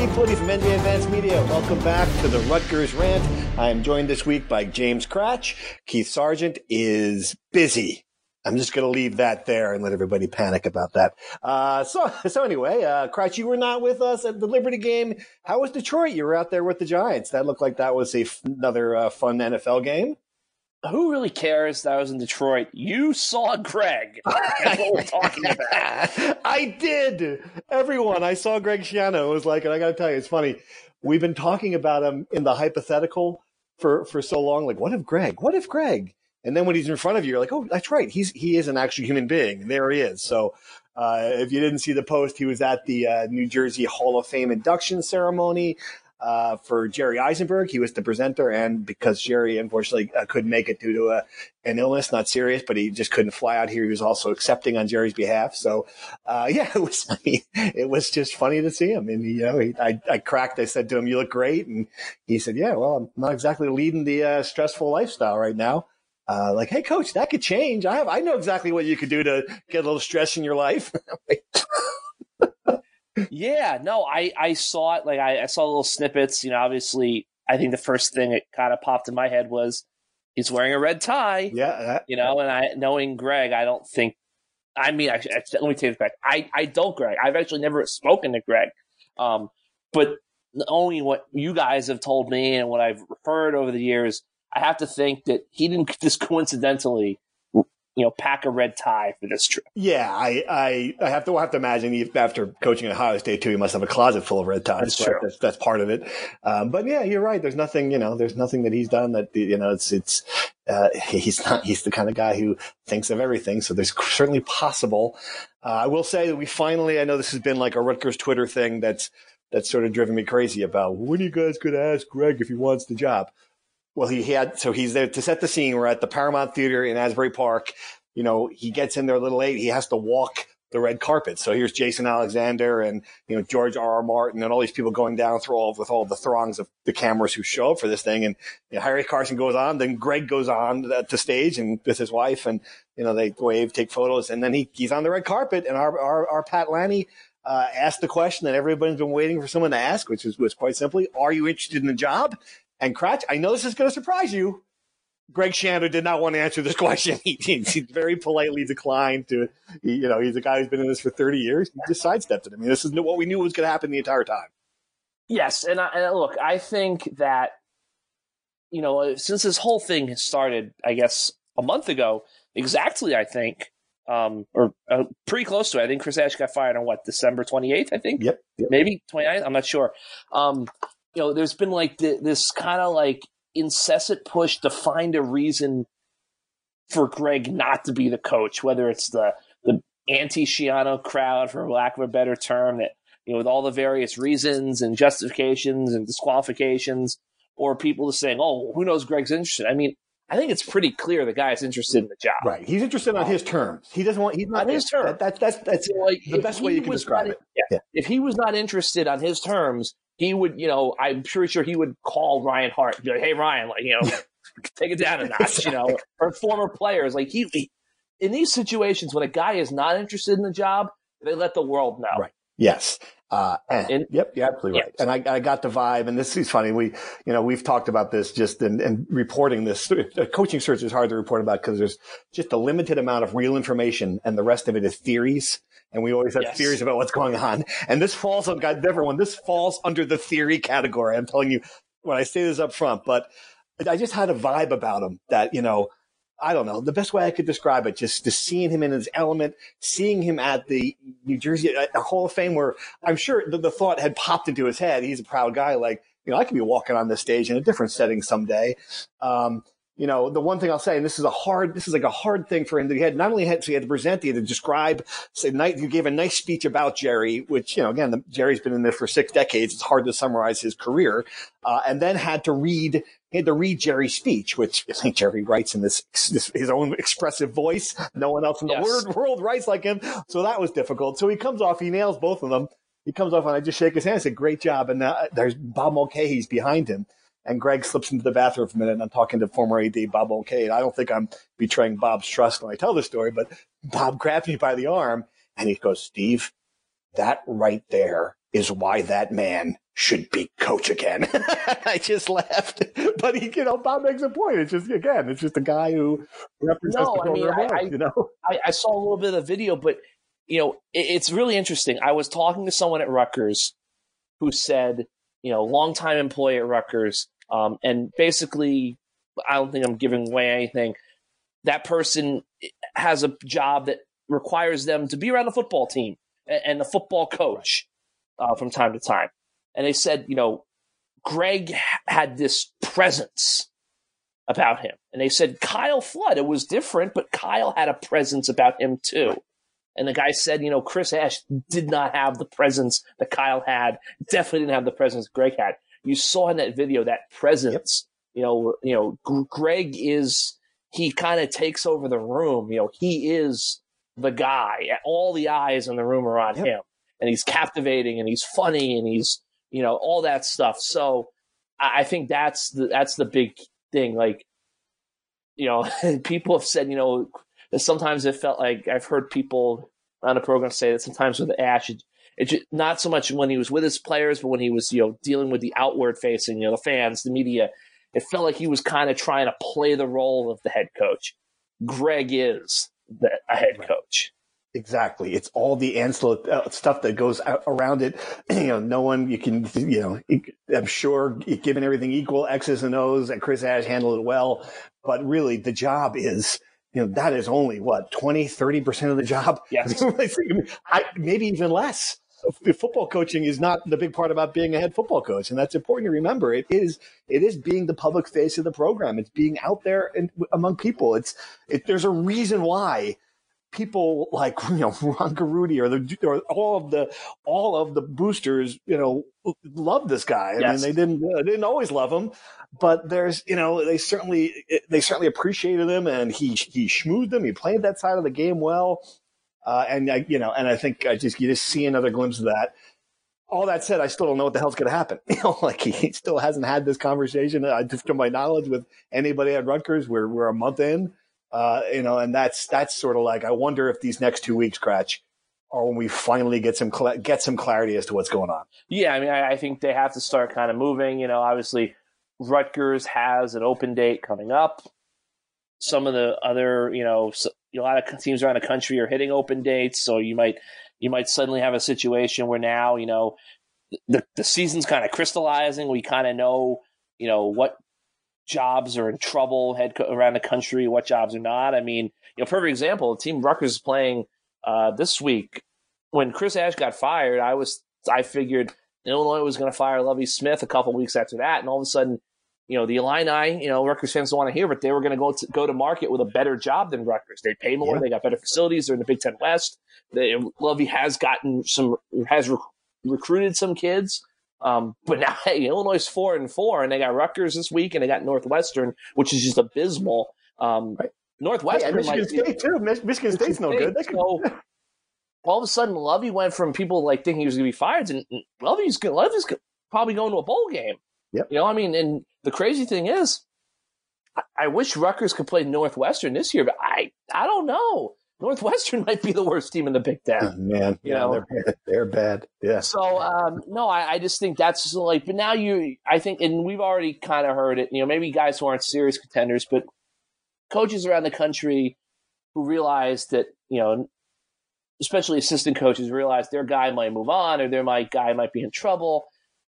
Steve Politi from NJ Advanced Media. Welcome back to the Rutgers Rant. I am joined this week by James Kratch. Keith Sargent is busy. I'm just going to leave that there and let everybody panic about that. Uh, so, so anyway, uh, Kratch, you were not with us at the Liberty game. How was Detroit? You were out there with the Giants. That looked like that was another uh, fun NFL game. Who really cares that I was in Detroit? You saw Greg. That's what we're talking about. I did. Everyone, I saw Greg Schiano. It was like, and I got to tell you, it's funny. We've been talking about him in the hypothetical for for so long. Like, what if Greg? What if Greg? And then when he's in front of you, you're like, oh, that's right. He's he is an actual human being. And there he is. So uh, if you didn't see the post, he was at the uh, New Jersey Hall of Fame induction ceremony uh, for Jerry Eisenberg. He was the presenter, and because Jerry unfortunately uh, couldn't make it due to a, an illness, not serious, but he just couldn't fly out here. He was also accepting on Jerry's behalf. So, uh, yeah, it was. I mean, it was just funny to see him. And you know, he, I, I cracked. I said to him, "You look great," and he said, "Yeah, well, I'm not exactly leading the uh, stressful lifestyle right now." Uh, like, hey, coach, that could change. I have, I know exactly what you could do to get a little stress in your life. yeah, no, I, I saw it. Like, I, I saw little snippets. You know, obviously, I think the first thing that kind of popped in my head was he's wearing a red tie. yeah, that, You know, and I, knowing Greg, I don't think, I mean, I, I, let me take this back. I, I don't Greg. I've actually never spoken to Greg. Um, but only what you guys have told me and what I've heard over the years, I have to think that he didn't just coincidentally, you know, pack a red tie for this trip. Yeah, I, I, I have to I have to imagine after coaching at Ohio State too, he must have a closet full of red ties. That's right? true. That's, that's part of it. Um, but yeah, you're right. There's nothing, you know, there's nothing that he's done that you know it's it's uh, he's not he's the kind of guy who thinks of everything. So there's certainly possible. Uh, I will say that we finally. I know this has been like a Rutgers Twitter thing that's that's sort of driven me crazy about when are you guys going to ask Greg if he wants the job. Well, he had so he's there to set the scene. We're at the Paramount Theater in Asbury Park you know, he gets in there a little late. He has to walk the red carpet. So here's Jason Alexander and, you know, George R. R. Martin and all these people going down through all with all the throngs of the cameras who show up for this thing. And you know, Harry Carson goes on, then Greg goes on to stage and with his wife and, you know, they wave, take photos. And then he, he's on the red carpet and our, our, our Pat Lanny, uh, asked the question that everybody's been waiting for someone to ask, which was, was quite simply, are you interested in the job? And Kratch, I know this is going to surprise you. Greg Schiano did not want to answer this question. He, he, he very politely declined to, you know, he's a guy who's been in this for 30 years. He just sidestepped it. I mean, this is what we knew was going to happen the entire time. Yes, and, I, and look, I think that you know since this whole thing has started, I guess a month ago, exactly. I think, um, or uh, pretty close to it. I think Chris Ash got fired on what December twenty eighth. I think. Yep. yep. Maybe 29th. I'm not sure. Um, you know, there's been like th- this kind of like incessant push to find a reason for Greg not to be the coach, whether it's the the anti Schiano crowd, for lack of a better term, that you know, with all the various reasons and justifications and disqualifications, or people just saying, "Oh, who knows? Greg's interested." I mean, I think it's pretty clear the guy's interested in the job. Right. He's interested on his terms. He doesn't want. He's not On his terms. That, that's that's that's So, like, the best way you can describe not- it. Yeah. Yeah. If he was not interested on his terms, he would, you know, I'm pretty sure he would call Ryan Hart and be like, "Hey, Ryan, like, you know, take it down a notch," you know, or former players. Like he, he, in these situations when a guy is not interested in the job, they let the world know. Right. Yes. Uh, and, And- yep, you're absolutely Yeah. right. And I, I got the vibe, and this is funny. We, you know, we've talked about this just in, in reporting this. A coaching search is hard to report about because there's just a limited amount of real information, and the rest of it is theories. And we always have Yes. theories about what's going on. And this falls on God, everyone. This falls under the theory category. I'm telling you when I say this up front, but I just had a vibe about him that you know. I don't know the best way I could describe it. Just, just seeing him in his element, seeing him at the New Jersey at the Hall of Fame, where I'm sure the, the thought had popped into his head. He's a proud guy, like you you know, I could be walking on this stage in a different setting someday. Um, you know, the one thing I'll say, and this is a hard, this is like a hard thing for him that he had not only had, so he had to present, he had to describe, say, night, you gave a nice speech about Jerry, which, you know, again, the, Jerry's been in this for six decades. It's hard to summarize his career. Uh, and then had to read, he had to read Jerry's speech, which I think Jerry writes in this, this his own expressive voice. No one else in the yes. world, world writes like him. So that was difficult. So he comes off, he nails both of them. He comes off and I just shake his hand and say, great job. And now uh, there's Bob Mulcahy's behind him. And Greg slips into the bathroom for a minute and I'm talking to former AD Bob Mulcahy. And I don't think I'm betraying Bob's trust when I tell the story, but Bob grabs me by the arm and he goes, Steve, that right there is why that man should be coach again. I just laughed, but he, you know, Bob makes a point. It's just again, it's just a guy who represents no, the I mean, I, life, you know. I, I, saw a little bit of the video, but you know, it, it's really interesting. I was talking to someone at Rutgers who said you know, longtime employee at Rutgers, um, and basically, I don't think I'm giving away anything. That person has a job that requires them to be around the football team and the football coach uh, from time to time. And they said, you know, Greg had this presence about him. And they said Kyle Flood, it was different, but Kyle had a presence about him too. And the guy said, you know, Chris Ash did not have the presence that Kyle had. Definitely didn't have the presence Greg had. You saw in that video that presence. Yep. You know, you know, Greg is he kind of takes over the room. You know, he is the guy. All the eyes in the room are on yep. him, and he's captivating and he's funny and he's you know all that stuff. So I think that's the that's the big thing. Like, you know, people have said, you know, sometimes it felt like I've heard people on the program say that sometimes with Ash, it, it not so much when he was with his players, but when he was you know dealing with the outward facing, you know, the fans, the media, it felt like he was kind of trying to play the role of the head coach. Greg is the, a head coach. Exactly. It's all the ancillary uh, stuff that goes around it. You know, no one, you can, you know, I'm sure given everything equal, X's and O's, and Chris Ash handled it well. But really, the job is you know, that is only what 20, 30% of the job. Yes. I, maybe even less. Football coaching is not the big part about being a head football coach, and that's important to remember. It is it is being the public face of the program. It's being out there and among people. It's it, there's a reason why people like you know Ron Garutti or the or all of the all of the boosters you know love this guy. I yes. mean, they didn't they didn't always love him, but there's you know they certainly they certainly appreciated him, and he he schmoozed them. He played that side of the game well, uh, and I you know and I think I just you just see another glimpse of that. All that said, I still don't know what the hell's going to happen. You know, like he still hasn't had this conversation, uh, from my knowledge, with anybody at Rutgers. We're we're a month in. Uh, you know, and that's that's sort of like I wonder if these next two weeks, Kratch, are when we finally get some cl- get some clarity as to what's going on. Yeah, I mean, I, I think they have to start kind of moving. You know, obviously Rutgers has an open date coming up. Some of the other, you know, a lot of teams around the country are hitting open dates, so you might you might suddenly have a situation where now, you know, the the season's kind of crystallizing. We kind of know, you know, what jobs are in trouble head co- around the country, what jobs are not. I mean, you know, perfect example. Team Rutgers is playing uh, this week. When Chris Ash got fired, I was I figured Illinois was going to fire Lovie Smith a couple weeks after that, and all of a sudden, you know, the Illini, you know, Rutgers fans don't want to hear, but they were going to go to go to market with a better job than Rutgers. They pay more, yeah. they got better facilities. They're in the Big Ten West. They, Lovie has gotten some has rec- recruited some kids. Um, but now, hey, Illinois is four and four, and they got Rutgers this week, and they got Northwestern, which is just abysmal. Um, right. Northwestern, hey, Michigan State too. Michigan, Michigan State's State, no good. So, all of a sudden, Lovie went from people like thinking he was going to be fired, and Lovie's Lovey's probably going to a bowl game. Yep. You know, I mean, and the crazy thing is, I, I wish Rutgers could play Northwestern this year, but I I don't know. Northwestern might be the worst team in the Big Ten. Oh, man, you yeah, know they're bad. they're bad. Yeah. So um, no, I, I, just think that's like. But now you, I think, and we've already kind of heard it. You know, maybe guys who aren't serious contenders, but coaches around the country who realize that you know, especially assistant coaches realize their guy might move on or their my guy might be in trouble.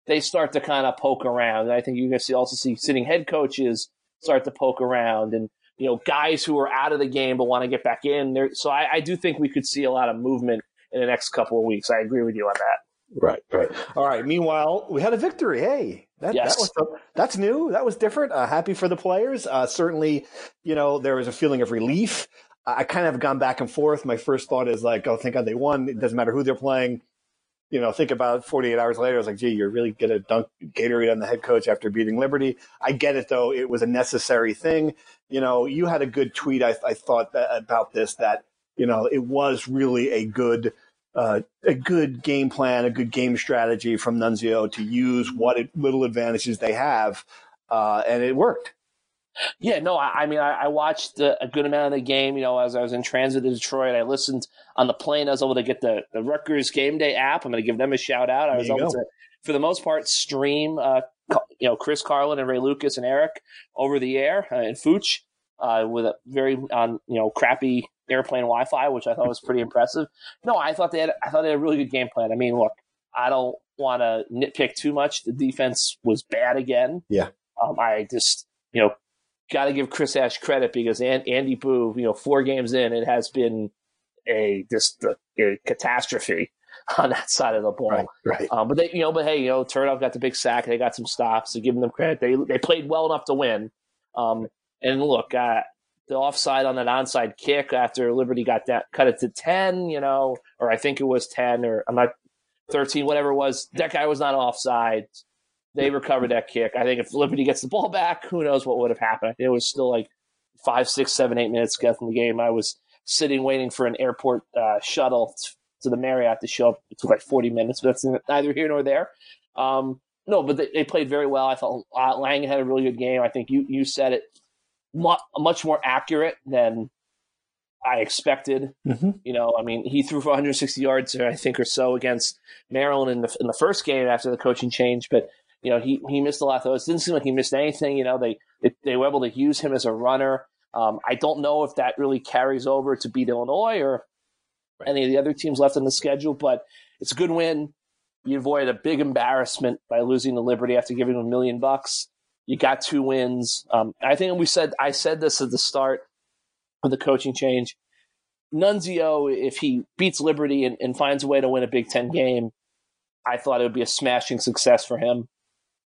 They start to kind of poke around. And I think you're going to see also see sitting head coaches start to poke around and you know, guys who are out of the game but want to get back in there. So I, I do think we could see a lot of movement in the next couple of weeks. I agree with you on that. Right, right. All right. Meanwhile, we had a victory. Hey, that, yes. that was that's new. That was different. Uh, happy for the players. Uh, certainly, you know, there was a feeling of relief. I kind of have gone back and forth. My first thought is like, oh, thank God they won. It doesn't matter who they're playing. You know, think about 48 hours later. I was like, gee, you're really going to dunk Gatorade on the head coach after beating Liberty. I get it, though. It was a necessary thing. You know, you had a good tweet, I, I thought, that, about this, that, you know, it was really a good – uh, a good game plan, a good game strategy from Nunzio to use what it, little advantages they have, uh, and it worked. Yeah, no, I, I mean, I, I, watched a good amount of the game. You know, as I was in transit to Detroit, I listened on the plane. I was able to get the the Rutgers Game Day app. I'm going to give them a shout out. I was able go. to, for the most part, stream. Uh, you know, Chris Carlin and Ray Lucas and Eric over the air uh, in Fooch uh, with a very on you know crappy airplane Wi-Fi, which I thought was pretty impressive. No, I thought they had I thought they had a really good game plan. I mean, look, I don't want to nitpick too much. The defense was bad again. Yeah, um, I just you know got to give Chris Ash credit because Andy Buh, you know, four games in, it has been a just a, catastrophe on that side of the ball. Right. right. Um, but they, you know, but hey, you know, Turnoff got the big sack. They got some stops. So giving them credit. They they played well enough to win. Um, and look, uh, the offside on that onside kick after Liberty got that cut it to ten, you know, or I think it was ten, or I'm not thirteen, whatever it was. That guy was not offside. They recovered that kick. I think if Liberty gets the ball back, who knows what would have happened. It was still like five, six, seven, eight minutes left in the game. I was sitting waiting for an airport uh, shuttle to the Marriott to show up. It took like 40 minutes, but that's neither here nor there. Um, no, but they, they, played very well. I thought uh, Lang had a really good game. I think you you said it much more accurate than I expected. Mm-hmm. You know, I mean, he threw for 160 yards, I think, or so against Maryland in the in the first game after the coaching change. But you know, he he missed a lot of those. It didn't seem like he missed anything. You know, they they, they were able to use him as a runner. Um, I don't know if that really carries over to beat Illinois or any of the other teams left on the schedule, but it's a good win. You avoid a big embarrassment by losing to Liberty after giving them a million bucks. You got two wins. Um, I think we said I said this at the start of the coaching change. Nunzio, if he beats Liberty and, and finds a way to win a Big Ten game, I thought it would be a smashing success for him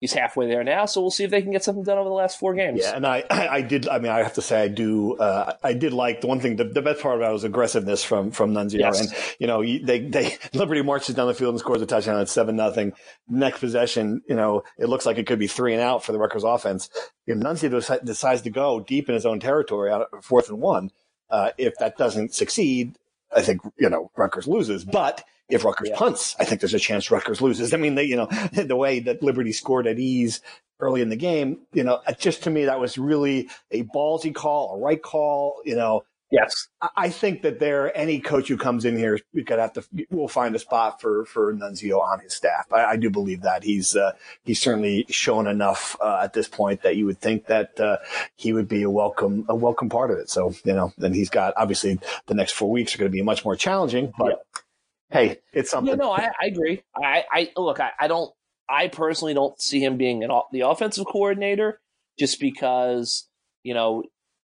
he's halfway there now. So we'll see if they can get something done over the last four games. Yeah, and I, I did. I mean, I have to say, I do. Uh, I did like the one thing. The, the, best part about it was aggressiveness from from Nunzio. Yes. And you know, they they Liberty marches down the field and scores a touchdown at seven nothing. Next possession, you know, it looks like it could be three and out for the Rutgers offense. If Nunzio decides to go deep in his own territory, out of fourth and one, uh, if that doesn't succeed, I think you know Rutgers loses, but if Rutgers yeah. punts, I think there's a chance Rutgers loses. I mean, they, you know, the way that Liberty scored at ease early in the game, you know, just to me, that was really a ballsy call, a right call, you know. Yes. I think that there, any coach who comes in here, we could have to, we'll find a spot for, for Nunzio on his staff. I, I do believe that he's, uh, he's certainly shown enough, uh, at this point that you would think that, uh, he would be a welcome, a welcome part of it. So, you know, then he's got, obviously the next four weeks are going to be much more challenging, but yeah hey, it's something. Yeah, no, I, I agree. I, I look, I, I, don't. I personally don't see him being an, the offensive coordinator, just because you know,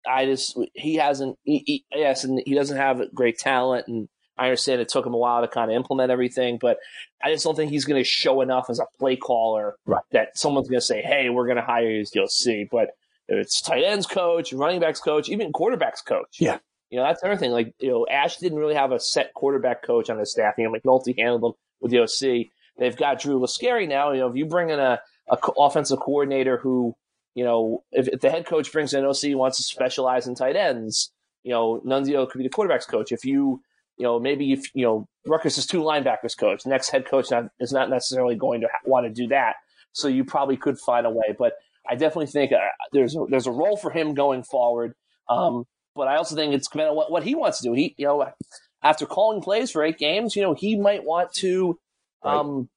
I just he hasn't. He, he, yes, and he doesn't have great talent, and I understand it took him a while to kind of implement everything, but I just don't think he's going to show enough as a play caller right. that someone's going to say, "Hey, we're going to hire you as you'll see." But it's tight ends coach, running backs coach, even quarterbacks coach. Yeah, you know, that's another thing. Like, you know, Ash didn't really have a set quarterback coach on his staff. You know, McNulty handled them with the OC. They've got Drew Lascari now. You know, if you bring in a, a offensive coordinator who, you know, if, if the head coach brings in an OC wants to specialize in tight ends, you know, Nunzio could be the quarterbacks coach. If you, you know, maybe if, you know, Rutgers is two linebackers coach, next head coach not, is not necessarily going to want to do that. So you probably could find a way. But I definitely think uh, there's a, there's a role for him going forward. Um, but I also think it's dependent on what, what he wants to do. He, you know, after calling plays for eight games, you know, he might want to um, right.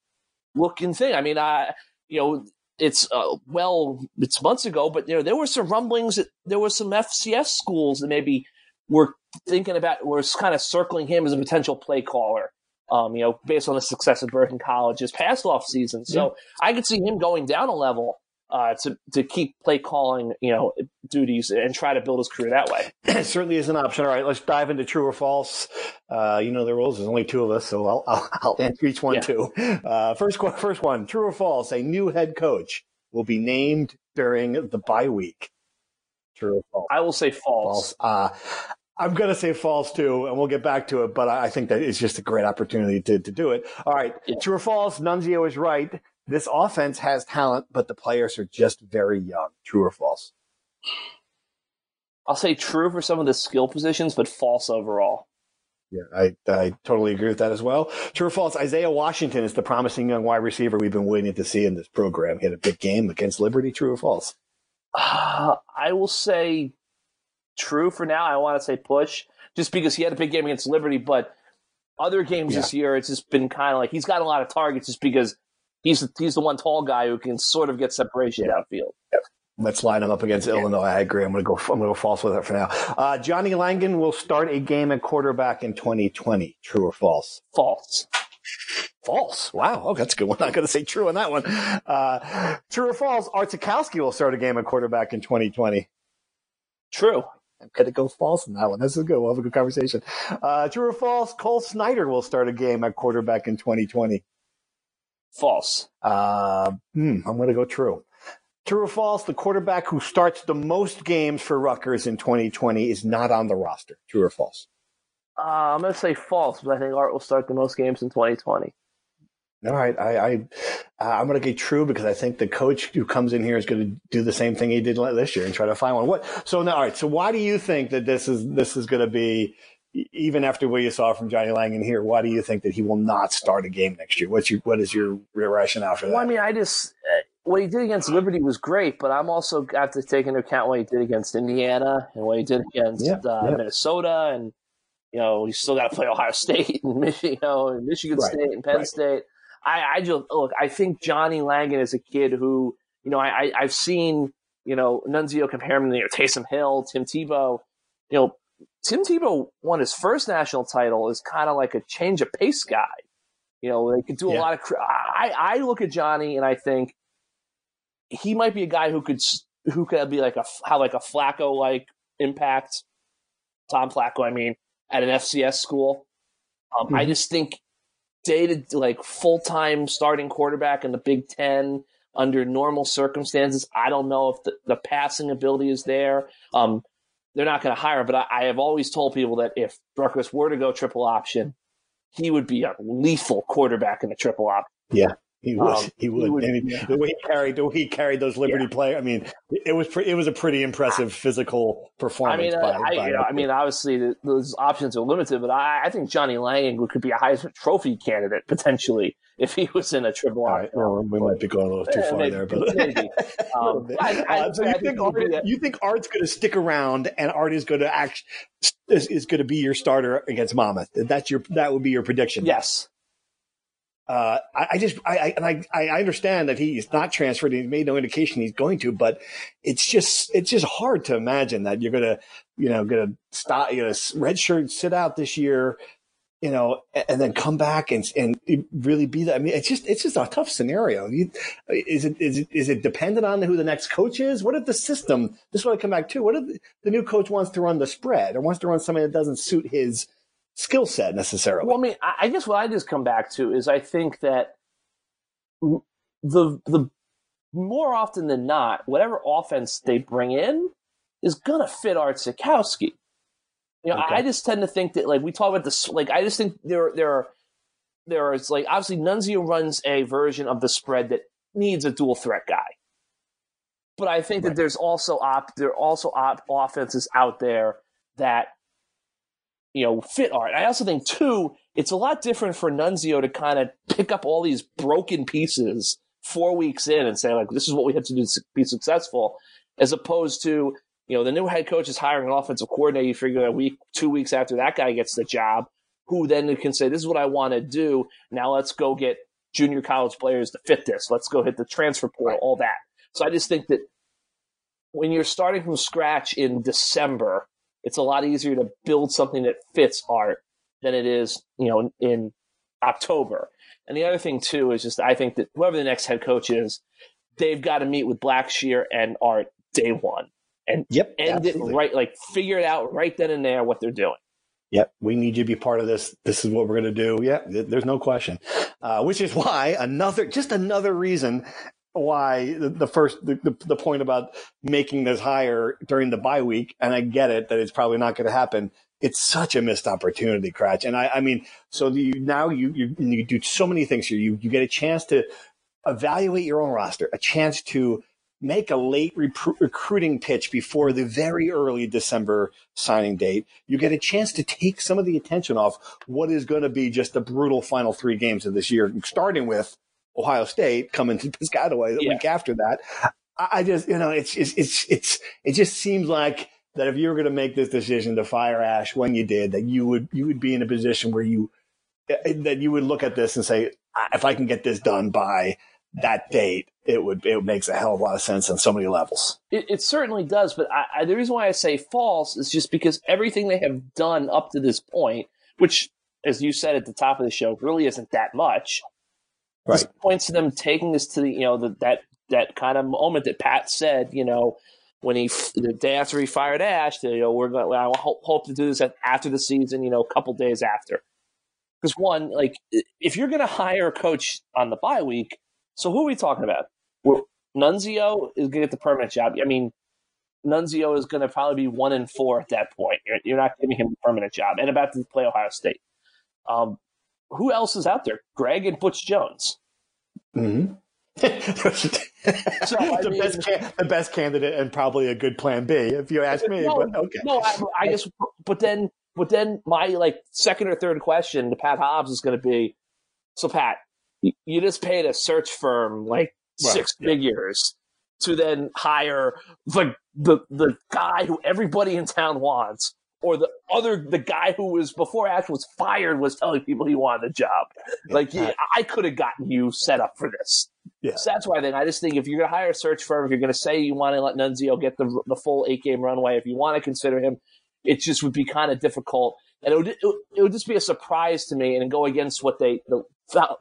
look and think. I mean, I, you know, it's uh, well, it's months ago, but you know, there were some rumblings that there were some FCS schools that maybe were thinking about were kind of circling him as a potential play caller. Um, you know, based on the success of Burton College's past off season. So yeah. I could see him going down a level uh, to to keep play calling, you know, duties and try to build his career that way. it certainly is an option. All right, let's dive into true or false. Uh, you know the rules. There's only two of us, so I'll I'll, I'll answer each one Yeah. too. Uh, first one, first one. True or false? A new head coach will be named during the bye week. True or false? I will say false. false. Uh, I'm going to say false too, and we'll get back to it, but I I think that it's just a great opportunity to, to do it. All right. Yeah. True or false? Nunzio is right. This offense has talent, but the players are just very young. True or false? I'll say true for some of the skill positions, but false overall. Yeah, I, I totally agree with that as well. True or false? Isaiah Washington is the promising young wide receiver we've been waiting to see in this program. He had a big game against Liberty. True or false? Uh, I will say true for now. I want to say push, just because he had a big game against Liberty, but other games this year, it's just been kind of like he's got a lot of targets just because he's he's the one tall guy who can sort of get separation downfield. Let's line him up against Illinois. I agree. I'm going to go. I'm going to go false with it for now. Uh, Johnny Langan will start a game at quarterback in 2020. True or false? False. False. Wow. Oh, that's a good one. I'm not going to say true on that one. Uh, true or false? Art Sitkowski will start a game at quarterback in 2020. True. I'm going to go false on that one. This is good. We'll have a good conversation. Uh, true or false? Cole Snyder will start a game at quarterback in 2020. False. Uh, hmm, I'm going to go true. True or false? The quarterback who starts the most games for Rutgers in 2020 is not on the roster. True or false? Uh, I'm going to say false, but I think Art will start the most games in 2020. All right, I, I uh, I'm going to get true because I think the coach who comes in here is going to do the same thing he did this year and try to find one. What? So now, all right. So why do you think that this is this is going to be even after what you saw from Johnny Langan here? Why do you think that he will not start a game next year? What's your what is your, rationale for that? Well, I mean, I just uh, what he did against Liberty was great, but I'm also got to take into account what he did against Indiana and what he did against Yeah, uh, yeah. Minnesota, and you know he's still got to play Ohio State and Michigan, you know, and Michigan Right, State and Penn right. State. I, I just look. I think Johnny Langan is a kid who, you know, I, I I've seen, you know, Nunzio compare him to you know, Taysom Hill, Tim Tebow. You know, Tim Tebow won his first national title is kind of like a change of pace guy. You know, they could do a Yeah. lot of. I I look at Johnny and I think he might be a guy who could who could be like a have like a Flacco like impact. Tom Flacco, I mean, at an FCS school. Um, I Mhm. just think dated like full time starting quarterback in the Big Ten under normal circumstances. I don't know if the, the passing ability is there. Um, they're not going to hire, him, but I, I have always told people that if Rutgers were to go triple option, he would be a lethal quarterback in the triple option. He would. Um, he would. he would, I mean, yeah. The way he carried, the way he carried those Liberty play. I mean, it was pre- it was a pretty impressive physical I performance. mean, by, uh, I, by you know, I mean, obviously the, those options are limited, but I, I think Johnny Langan could be a Heisman Trophy candidate potentially if he was in a triple right. Well, we might be going a little too Yeah, far maybe, there, but maybe. Um. I- I- so you think think Art, you think Art's going to stick around, and Art is going to act is, is going to be your starter against Monmouth. That's your that would be your prediction. Yes. Uh, I, I just I, I and I I understand that he's not transferred. He's made no indication he's going to, but it's just it's just hard to imagine that you're gonna you know gonna stop you know redshirt sit out this year, you know, and, then come back and and really be that. I mean, it's just it's just a tough scenario. You, is it is it is it dependent on who the next coach is? What if the system? This is what I come back to. What if the new coach wants to run the spread or wants to run something that doesn't suit his skill set necessarily? Well, I mean, I, guess what I just come back to is I think that the the more often than not, whatever offense they bring in is gonna fit Art Sitkowski. You know, Okay. I just tend to think that like we talk about this, like I just think there are there are there is like obviously Nunzio runs a version of the spread that needs a dual threat guy. But I think Right. that there's also op there are also op offenses out there that you know fit art. I also think too, it's a lot different for Nunzio to kind of pick up all these broken pieces four weeks in and say like this is what we have to do to be successful, as opposed to you know the new head coach is hiring an offensive coordinator. You figure a week, two weeks after that guy gets the job, who then can say this is what I want to do. Now let's go get junior college players to fit this. Let's go hit the transfer portal, all that. So I just think that when you're starting from scratch in December, it's a lot easier to build something that fits art than it is, you know, in, in October. And the other thing too is just I think that whoever the next head coach is, they've got to meet with Blackshear and Art day one and yep, end absolutely. it right, like figure it out right then and there what they're doing. Yep, we need you to be part of this. This is what we're going to do. Yeah, there's no question. Uh, which is why another, just another reason why the, first, the, the, the, point about making this hire during the bye week, and I get it that it's probably not going to happen. It's such a missed opportunity, Kratch. And I, I mean, so you, now you, you, you do so many things here. You, you get a chance to evaluate your own roster, a chance to make a late recruiting pitch before the very early December signing date. You get a chance to take some of the attention off what is going to be just the brutal final three games of this year, starting with Ohio State coming to Piscataway the yeah. week after that. I just, you know, it's, it's, it's, it's, it just seems like that if you were going to make this decision to fire Ash when you did, that you would, you would be in a position where you, eh, that you would look at this and say, if I can get this done by that date, it would it makes a hell of a lot of sense on so many levels. It, it certainly does, but I, I, the reason why I say false is just because everything they have done up to this point, which, as you said at the top of the show, really isn't that much. Right. points to them taking this to the you know the, that that kind of moment that Pat said, you know, when he the day after he fired Ash, you know, we're going. I hope, hope to do this after the season, you know, a couple days after. Because one, like, if you're going to hire a coach on the bye week, so who are we talking about? We're, Nunzio is going to get the permanent job. I mean, Nunzio is going to probably be one in four at that point. You're, you're not giving him a permanent job, and about to play Ohio State. Um, who else is out there? Greg and Butch Jones. Mm-hmm. so, the, mean, best can- the best candidate and probably a good plan B, if you ask me. No, but okay. No, I, I guess. But then, but then my like second or third question to Pat Hobbs is going to be, so Pat, you just paid a search firm like right. six yeah. figures to then hire the, the the guy who everybody in town wants, or the other the guy who was before Ash was fired was telling people he wanted a job. Like yeah, I could have gotten you set up for this. Yeah. So that's why then I just think if you're going to hire a search firm, if you're going to say you want to let Nunzio get the the full eight game runway, if you want to consider him, it just would be kind of difficult, and it would it would just be a surprise to me and go against what they the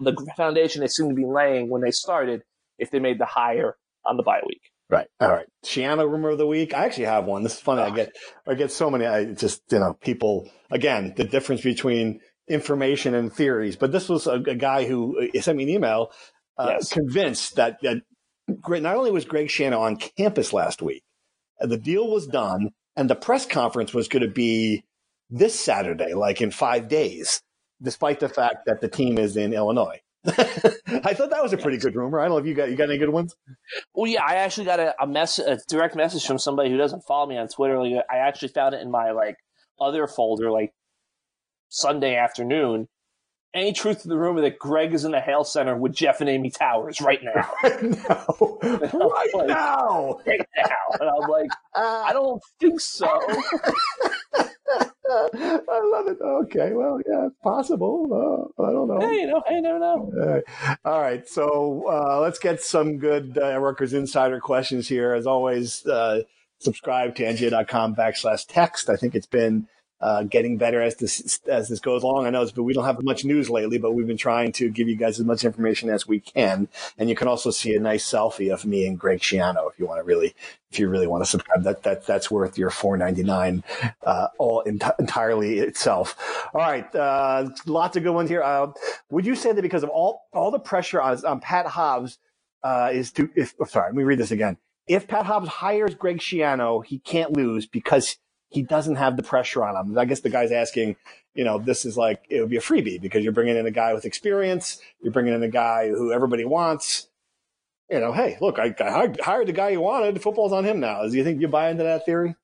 the foundation they seemed to be laying when they started if they made the hire on the bye week. Right. All right. Schiano rumor of the week. I actually have one. This is funny. I get, I get so many. I just, you know, people again, the difference between information and theories. But this was a, a guy who uh, sent me an email, uh, yes. convinced that, that not only was Greg Schiano on campus last week, and the deal was done and the press conference was going to be this Saturday, like in five days despite the fact that the team is in Illinois. I thought that was a pretty good rumor. I don't know if you got you got any good ones. Well, yeah, I actually got a, a mess a direct message from somebody who doesn't follow me on Twitter. Like, I actually found it in my like other folder, like Sunday afternoon. Any truth to the rumor that Greg is in the Hale Center with Jeff and Amy Towers right now? no, right like, now, right now, and I'm like, I don't think so. I love it. Okay, well, yeah, it's possible. Uh, I don't know. Hey, you know, hey, never know. All right, All right. so uh, let's get some good uh, Rutgers Insider questions here. As always, uh, subscribe to nga.com backslash text. I think it's been uh, getting better as this as this goes along. I know but we don't have much news lately, but we've been trying to give you guys as much information as we can. And you can also see a nice selfie of me and Greg Schiano if you want to really if you really want to subscribe. That that that's worth your four ninety nine uh, all ent- entirely itself. All right, uh, lots of good ones here. Uh, would you say that because of all all the pressure on, on Pat Hobbs uh, is to if oh, sorry, let me read this again. If Pat Hobbs hires Greg Schiano, he can't lose because he doesn't have the pressure on him. I guess the guy's asking, you know, this is like, it would be a freebie because you're bringing in a guy with experience. You're bringing in a guy who everybody wants. You know, hey, look, I, I hired the guy you wanted. Football's on him now. Do you think you buy into that theory?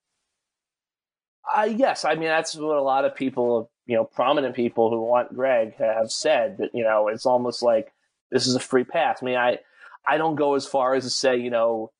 Uh, yes. I mean, that's what a lot of people, you know, prominent people who want Greg have said that, you know, it's almost like this is a free pass. I mean, I, I don't go as far as to say, you know,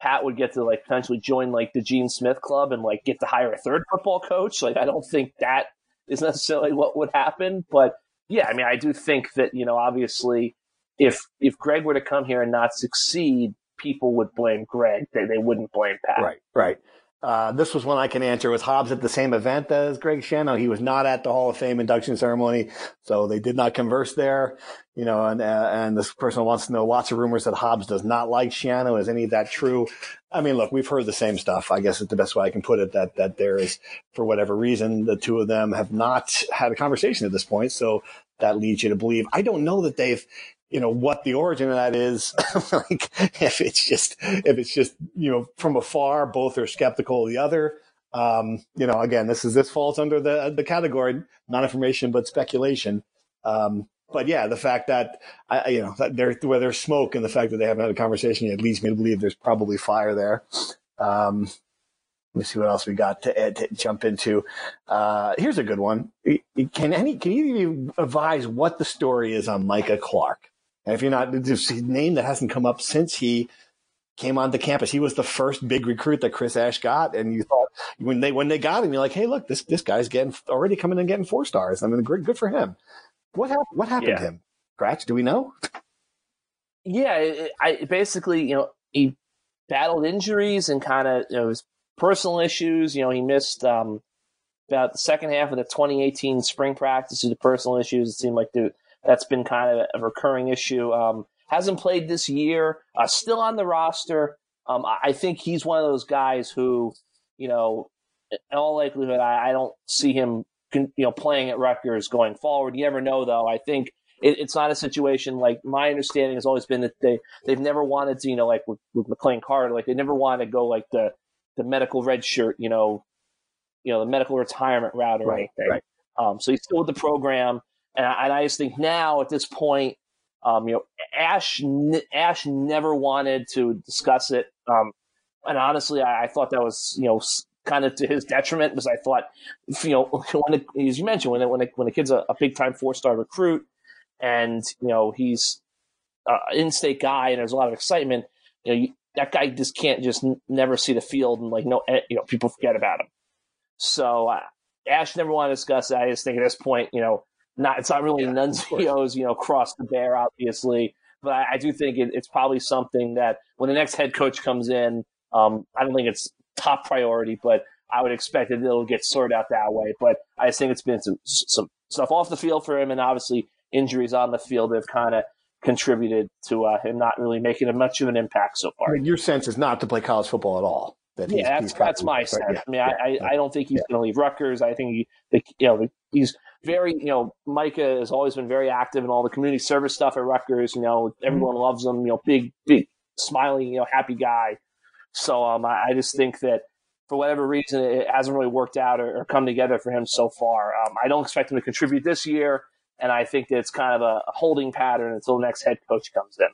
Pat would get to like potentially join like the Gene Smith club and like get to hire a third football coach. Like I don't think that is necessarily what would happen, but yeah, I mean I do think that you know obviously if if Greg were to come here and not succeed, people would blame Greg. They they wouldn't blame Pat. Right, right. Uh, this was one I can answer. Was Hobbs at the same event as Greg Schiano? He was not at the Hall of Fame induction ceremony, so they did not converse there. You know, and uh, and this person wants to know. Lots of rumors that Hobbs does not like Schiano. Is any of that true? I mean, look, we've heard the same stuff. I guess it's the best way I can put it. That that there is, for whatever reason, the two of them have not had a conversation at this point. So that leads you to believe. I don't know that they've you know what the origin of that is like if it's just if it's just you know from afar both are skeptical of the other um, you know again this is this falls under the the category not information but speculation um, but yeah the fact that I, you know that there where there's smoke and the fact that they haven't had a conversation yet leads me to believe there's probably fire there um, let me see what else we got to, to jump into. Uh, here's a good one. Can any can you advise what the story is on Micah Clark? And if you're not, this name that hasn't come up since he came onto campus. He was the first big recruit that Chris Ash got, and you thought when they when they got him, you're like, hey, look, this this guy's getting already coming and getting four stars. I mean, good, good for him. What happened? What happened yeah. to him? Scratch? Do we know? Yeah, it, I basically, you know, he battled injuries and kind of you know, his personal issues. You know, he missed um, about the second half of the 2018 spring practice due to personal issues. It seemed like the that's been kind of a recurring issue. Um, hasn't played this year, uh, still on the roster. Um, I think he's one of those guys who, you know, in all likelihood, I, I don't see him, you know, playing at Rutgers going forward. You never know, though. I think it, it's not a situation like my understanding has always been that they they've never wanted to, you know, like with, with McLean Carter, like they never wanted to go like the the medical red shirt, you know, you know, the medical retirement route or right, anything. Right. Um, so he's still with the program. And I, and I just think now at this point, um, you know, Ash Ash never wanted to discuss it. Um, and honestly, I, I, thought that was you know kind of to his detriment because I thought you know when it, as you mentioned when it, when it, when a kid's a, a big time four star recruit and you know he's an in state guy and there's a lot of excitement, you know you, that guy just can't just n- never see the field and like no eh, you know people forget about him. So uh, Ash never wanted to discuss it. I just think at this point, you know, not it's not really yeah, Nunzio's you know cross the bear obviously, but I, I do think it, it's probably something that when the next head coach comes in, um, I don't think it's top priority, but I would expect that it'll get sorted out that way. But I think it's been some some stuff off the field for him, and obviously injuries on the field have kind of contributed to uh, him not really making a much of an impact so far. I mean, your sense is not to play college football at all. That yeah, that's, that's my sense. Yeah, I mean, yeah, I, yeah, I don't think he's going to leave Rutgers. I think he, you know, he's very, you know, Micah has always been very active in all the community service stuff at Rutgers. You know, everyone mm-hmm. loves him. You know, big, big, smiling, you know, happy guy. So um, I, I, just think that for whatever reason, it hasn't really worked out or, or come together for him so far. Um, I don't expect him to contribute this year, and I think that it's kind of a holding pattern until the next head coach comes in.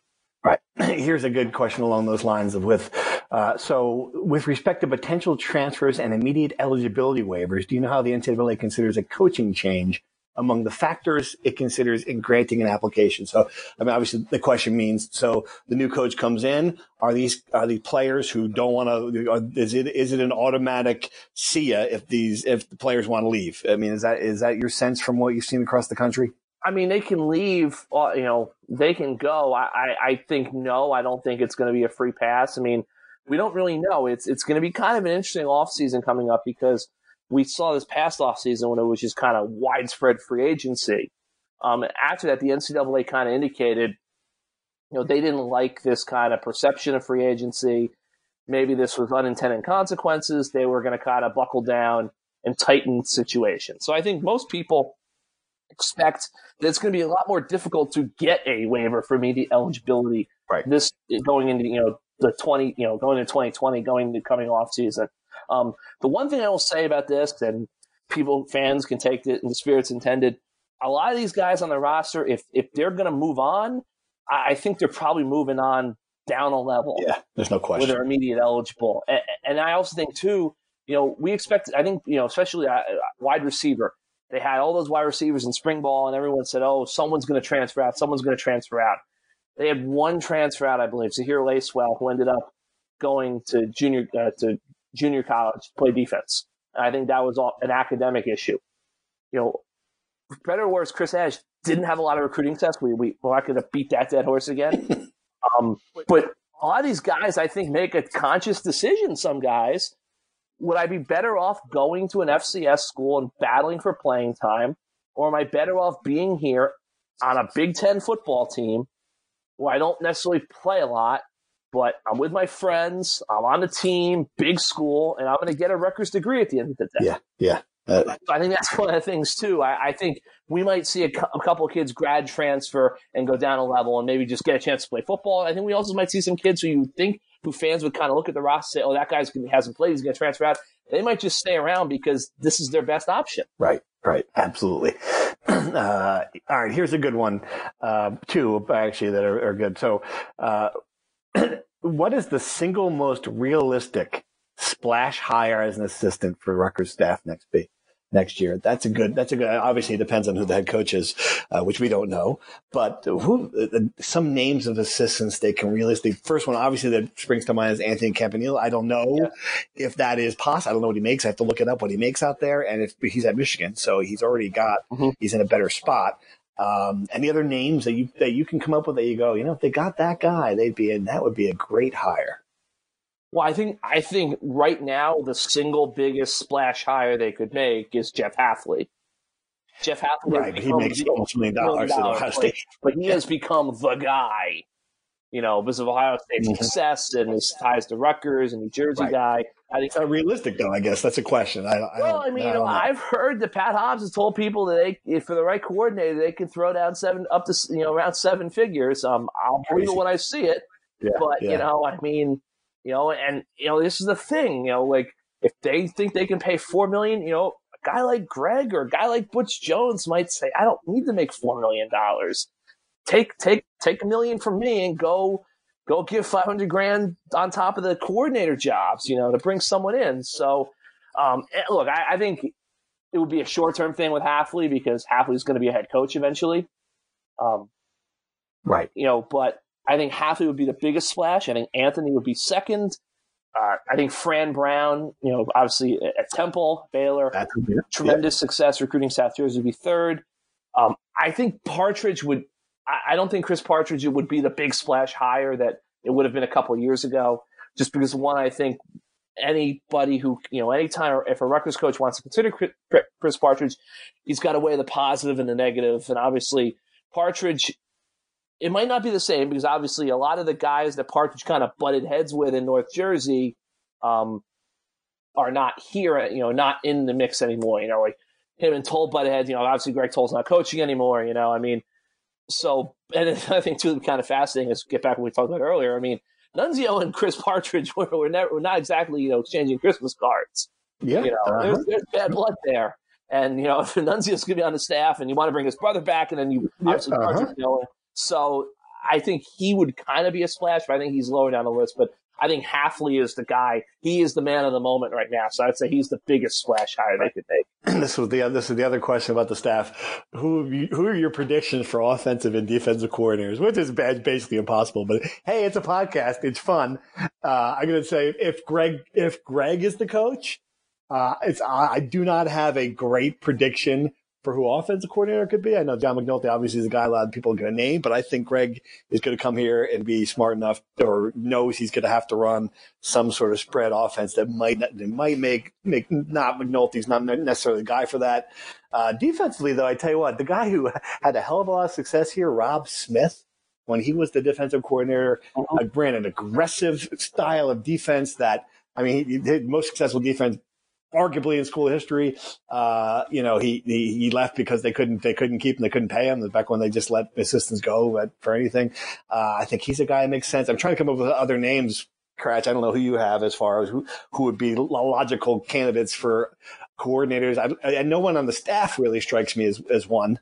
Right. Here's a good question along those lines of with, uh, so with respect to potential transfers and immediate eligibility waivers, do you know how the NCAA considers a coaching change among the factors it considers in granting an application? So, I mean, obviously the question means, so the new coach comes in, are these, are these players who don't want to, is it, is it an automatic see if these, if the players want to leave? I mean, is that, is that your sense from what you've seen across the country? I mean, they can leave. Uh, you know, they can go. I, I, I think no. I don't think it's going to be a free pass. I mean, we don't really know. It's it's going to be kind of an interesting off season coming up because we saw this past off season when it was just kind of widespread free agency. Um, after that, the NCAA kind of indicated, you know, they didn't like this kind of perception of free agency. Maybe this was unintended consequences. They were going to kind of buckle down and tighten the situation. So I think most people expect that it's going to be a lot more difficult to get a waiver for immediate eligibility. Right. This going into you know the twenty you know going into twenty twenty going to coming off season. Um, the one thing I will say about this, and people fans can take it in the spirits intended. A lot of these guys on the roster, if if they're going to move on, I, I think they're probably moving on down a level. Yeah, there's no question. Where they're immediate eligible, and, and I also think too, you know, we expect. I think you know, especially uh, wide receiver. They had all those wide receivers in spring ball, and everyone said, "Oh, someone's going to transfer out. Someone's going to transfer out." They had one transfer out, I believe, Zahir Lacewell, who ended up going to junior uh, to junior college to play defense. And I think that was all, an academic issue. You know, better or worse, Chris Ash didn't have a lot of recruiting success. We we we're not going to beat that dead horse again. um, but a lot of these guys, I think, make a conscious decision. Some guys would I be better off going to an FCS school and battling for playing time, or am I better off being here on a Big Ten football team where I don't necessarily play a lot, but I'm with my friends, I'm on the team, big school, and I'm going to get a Rutgers degree at the end of the day. Yeah, yeah. Uh, I think that's one of the things too. I, I think we might see a, cu- a, couple of kids grad transfer and go down a level and maybe just get a chance to play football. I think we also might see some kids who you think who fans would kind of look at the roster and say, "Oh, that guy's hasn't played; he's going to transfer out." They might just stay around because this is their best option. Right, right, absolutely. Uh, all right, here's a good one. Uh, two actually that are, are good. So, uh, what is the single most realistic splash hire as an assistant for Rutgers staff next be? Next year. That's a good. That's a good. Obviously, it depends on who the head coach is, uh, which we don't know. But who uh, some names of assistants they can realistically. First one, obviously, that springs to mind is Anthony Campanile. I don't know yeah. if that is possible. I don't know what he makes. I have to look it up what he makes out there. And if he's at Michigan, so he's already got. Mm-hmm. He's in a better spot. Um, any other names that you that you can come up with that you go, you know, if they got that guy, they'd be in. That would be a great hire. Well, I think I think right now the single biggest splash hire they could make is Jeff Hafley. Jeff Hafley, right? He makes almost million dollars at Ohio State, but he has become the guy. You know, because of Ohio State's mm-hmm. success and his ties to Rutgers and New Jersey right. guy. I think it's not realistic, though. I guess that's a question. I, I well, I mean, I you know, I've heard that Pat Hobbs has told people that they, for the right coordinator, they can throw down seven up to you know around seven figures. Um, I'll believe it when I see it. Yeah, but yeah. you know, I mean, you know, and you know, this is the thing, you know, like if they think they can pay four million, you know, a guy like Greg or a guy like Butch Jones might say, I don't need to make four million dollars. Take take take a million from me and go go give five hundred grand on top of the coordinator jobs, you know, to bring someone in. So um, eh, look, I, I think it would be a short term thing with Hafley because Hafley's going to be a head coach eventually. Um, right. You know, but I think Hafley would be the biggest splash. I think Anthony would be second. Uh, I think Fran Brown, you know, obviously at Temple, Baylor, tremendous success recruiting South Jersey would be third. Um, I think Partridge would. I, I, don't think Chris Partridge would be the big splash hire that it would have been a couple years ago. Just because one, I think anybody who you know, anytime if a Rutgers coach wants to consider Chris Partridge, he's got to weigh the positive and the negative. And obviously, Partridge it might not be the same because obviously a lot of the guys that Partridge kind of butted heads with in North Jersey um, are not here, you know, not in the mix anymore. You know, like him and Toal butted heads. You know, obviously Greg Toal's not coaching anymore. You know, I mean, so and I think too kind of fascinating is get back what we talked about earlier. I mean, Nunzio and Chris Partridge were, were never were not exactly you know exchanging Christmas cards. Yeah, you know, uh-huh. there's, there's bad blood there. And you know, if Nunzio's going to be on the staff, and you want to bring his brother back, and then you obviously uh-huh. Partridge, you know, so I think he would kind of be a splash, but I think he's lower down the list. But I think Hafley is the guy. He is the man of the moment right now. So I'd say he's the biggest splash hire they could make. this was the this is the other question about the staff. Who who are your predictions for offensive and defensive coordinators? Which is basically impossible. But hey, it's a podcast. It's fun. Uh, I'm going to say if Greg if Greg is the coach, uh, it's I do not have a great prediction for who offensive coordinator could be. I know John McNulty obviously is a guy a lot of people are going to name, but I think Greg is going to come here and be smart enough or knows he's going to have to run some sort of spread offense that might that might make make not McNulty's not necessarily the guy for that. Uh, defensively, though, I tell you what, the guy who had a hell of a lot of success here, Robb Smith, when he was the defensive coordinator, uh-huh. uh, ran an aggressive style of defense that I mean, he did most successful defense arguably in school history. Uh, you know, he, he, he left because they couldn't they couldn't keep him, they couldn't pay him. Back when they just let assistants go for anything. Uh, I think he's a guy that makes sense. I'm trying to come up with other names. Kratch, I don't know who you have as far as who who would be logical candidates for coordinators. I, and no one on the staff really strikes me as as one.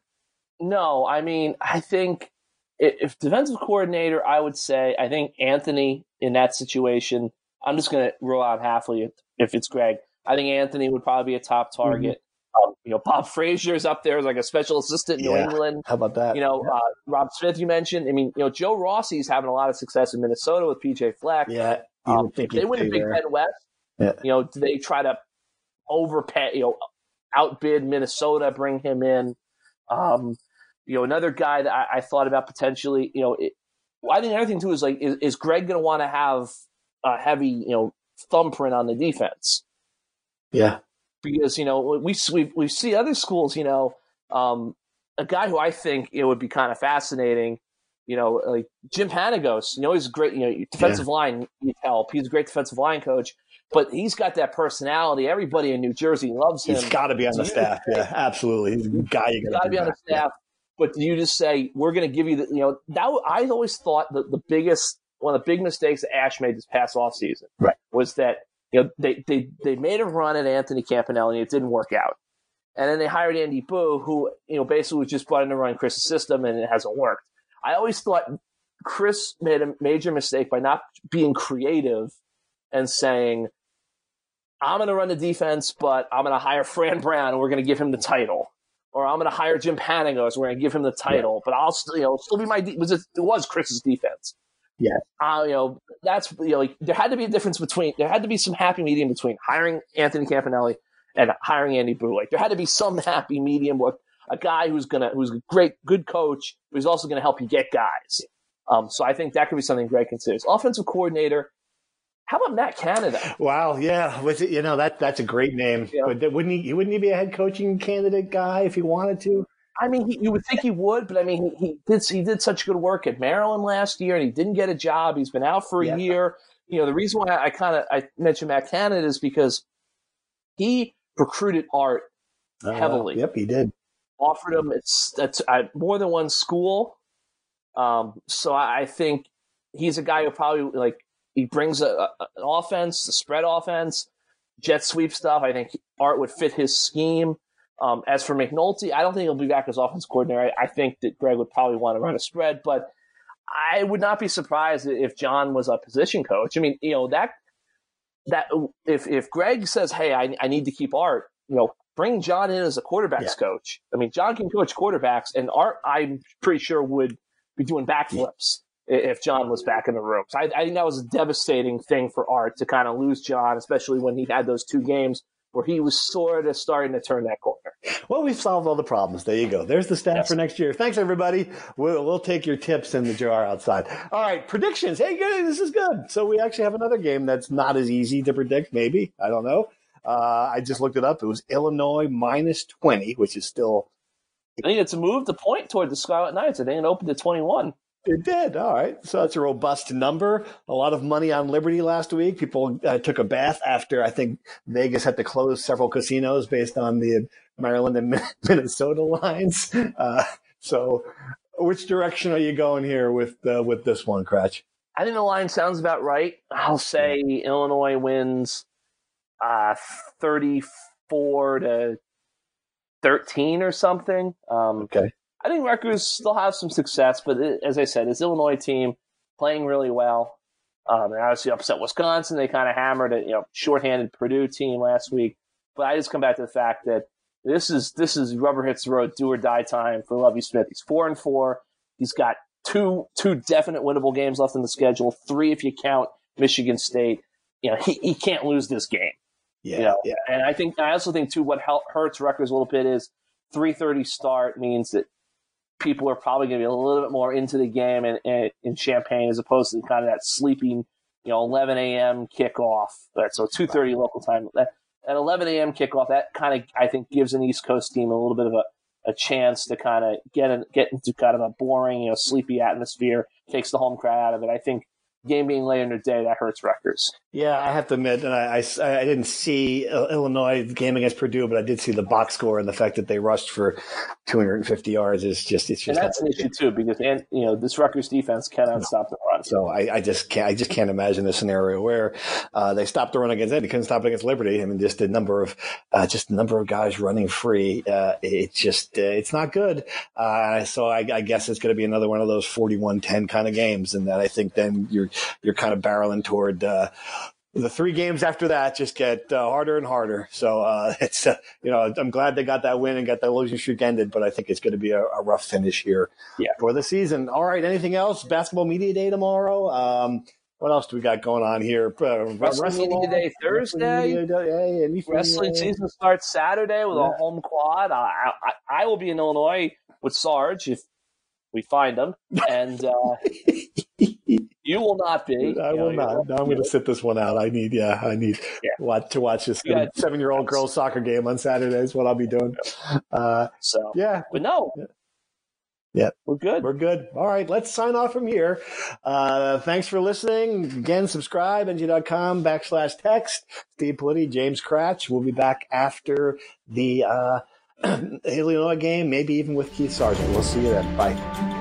No, I mean, I think if defensive coordinator, I would say I think Anthony in that situation. I'm just going to rule out Hafley if it's Greg. I think Anthony would probably be a top mm-hmm. target. Mm-hmm. Um, you know, Bob Frazier's up there as like a special assistant in yeah. New England. How about that? You know, yeah. uh, Robb Smith, you mentioned. I mean, you know, Joe Rossi's having a lot of success in Minnesota with PJ Fleck. Yeah. Um, if they win the Big Ten West, yeah. you know, do they try to overpay, you know, outbid Minnesota, bring him in? Um, you know, another guy that I, I thought about potentially, you know, it, well, I think another thing too is like, is, is Greg going to want to have a heavy, you know, thumbprint on the defense? Yeah. Because you know we we we see other schools. You know, um, a guy who I think it would be kind of fascinating. You know, like Jim Panagos. You know, he's great. You know, defensive yeah. line needs help. He's a great defensive line coach, but he's got that personality. Everybody in New Jersey loves him. He's got to be on the staff. Yeah, absolutely. He's a guy you got to be on the staff. But you just say we're going to give you the. You know, that I always thought that the biggest one of the big mistakes that Ash made this past offseason right. was that you know they, they they made a run at Anthony Campanile and it didn't work out. And then they hired Andy Buh, who you know basically was just brought in to run Chris's system, and it hasn't worked. I always thought Chris made a major mistake by not being creative and saying, "I'm going to run the defense, but I'm going to hire Fran Brown, and we're going to give him the title." Or I'm going to hire Jim Panagos. We're going to give him the title, but I'll still, you know, still be my. De- was it, it was Chris's defense. Yeah. Uh, you know, that's you know, like there had to be a difference between there had to be some happy medium between hiring Anthony Campanile and hiring Andy Buh. Like there had to be some happy medium with a guy who's gonna who's a great good coach, who's also gonna help you get guys. Um, so I think that could be something Greg considers. Offensive coordinator. How about Matt Canada? Wow, yeah, was it? You know that that's a great name. Yeah. But wouldn't he? Wouldn't he be a head coaching candidate guy if he wanted to? I mean, he, you would think he would, but I mean, he, he, did he did such good work at Maryland last year, and he didn't get a job. He's been out for a yeah. year. You know, the reason why I, I kind of I mentioned Matt Canada is because he recruited Art uh, heavily. Yep, he did. Offered him it's that's at more than one school. Um, so I, I think he's a guy who probably like he brings a, a, an offense, a spread offense, jet sweep stuff. I think Art would fit his scheme. Um, as for McNulty, I don't think he'll be back as offense coordinator. I, I, think that Greg would probably want to run a spread, but I would not be surprised if John was a position coach. I mean, you know that that if if Greg says, "Hey, I, I need to keep Art," you know, bring John in as a quarterbacks yeah. coach. I mean, John can coach quarterbacks, and Art, I'm pretty sure would be doing backflips yeah. if John was back in the room. So I, I think that was a devastating thing for Art to kind of lose John, especially when he had those two games where he was sort of starting to turn that corner. Well, we've solved all the problems. There you go. There's the stat yes. for next year. Thanks, everybody. We'll, we'll, take your tips in the jar outside. All right, predictions. Hey, good. This is good. So we actually have another game that's not as easy to predict. Maybe I don't know. Uh, I just looked it up. It was Illinois minus twenty, which is still. I think it's moved the point toward the Scarlet Knights. I think it opened to twenty-one. It did. All right. So that's a robust number. A lot of money on Liberty last week. People uh, took a bath after I think Vegas had to close several casinos based on the Maryland and Minnesota lines. Uh, so, which direction are you going here with uh, with this one, Kratch? I think the line sounds about right. I'll say yeah. Illinois wins uh, 34 to 13 or something. Um, okay. I think Rutgers still have some success, but it, as I said, this Illinois team playing really well. Um, and obviously upset Wisconsin. They kind of hammered a you know shorthanded Purdue team last week. But I just come back to the fact that this is this is rubber hits the road, do or die time for Lovie Smith. He's four and four. He's got two two definite winnable games left in the schedule. Three if you count Michigan State. You know he, he can't lose this game. Yeah, you know? yeah. And I think I also think too what hurts Rutgers a little bit is 3:30 start means that people are probably going to be a little bit more into the game in, in, in Champaign as opposed to kind of that sleeping, you know, 11 a.m. kickoff. Right, so 2:30 local time. That, at 11 a.m. kickoff, that kind of I think gives an East Coast team a little bit of a, a chance to kind of get in, get into kind of a boring, you know, sleepy atmosphere. Takes the home crowd out of it. I think game being later in the day, that hurts Rutgers. Yeah, I have to admit, and I, I, I, didn't see Illinois game against Purdue, but I did see the box score and the fact that they rushed for 250 yards is just it's just. And that's an issue too because and you know this Rutgers defense cannot no. stop the run. So I, I, just can't I just can't imagine a scenario where uh, they stopped the run against it. They couldn't stop it against Liberty. I mean, just the number of uh, just the number of guys running free. Uh, it's just uh, it's not good. Uh, so I, I guess it's going to be another one of those 41-10 kind of games, and that I think then you're you're kind of barreling toward uh, the three games after that just get uh, harder and harder. So uh, it's uh, you know I'm glad they got that win and got that losing streak ended, but I think it's going to be a, a, rough finish here yeah. for the season. All right, anything else? Basketball media day tomorrow. Um, what else do we got going on here? Uh, wrestling media day Thursday. Wrestling, day, wrestling season starts Saturday with yeah. a home quad. I, I, I will be in Illinois with Sarge if we find them, and uh, you will not be. I will not. No, I'm going to sit this one out. I need, yeah, I need yeah. watch, to watch this seven year old girls soccer game on Saturdays. What I'll be doing. Uh, so yeah, but no. Yeah. We're good. We're good. All right. Let's sign off from here. Uh, thanks for listening. Again, subscribe, nj.com backslash text. Steve Politi, James Kratch. We'll be back after the uh, Illinois game, maybe even with Keith Sargeant. We'll see you then. Bye.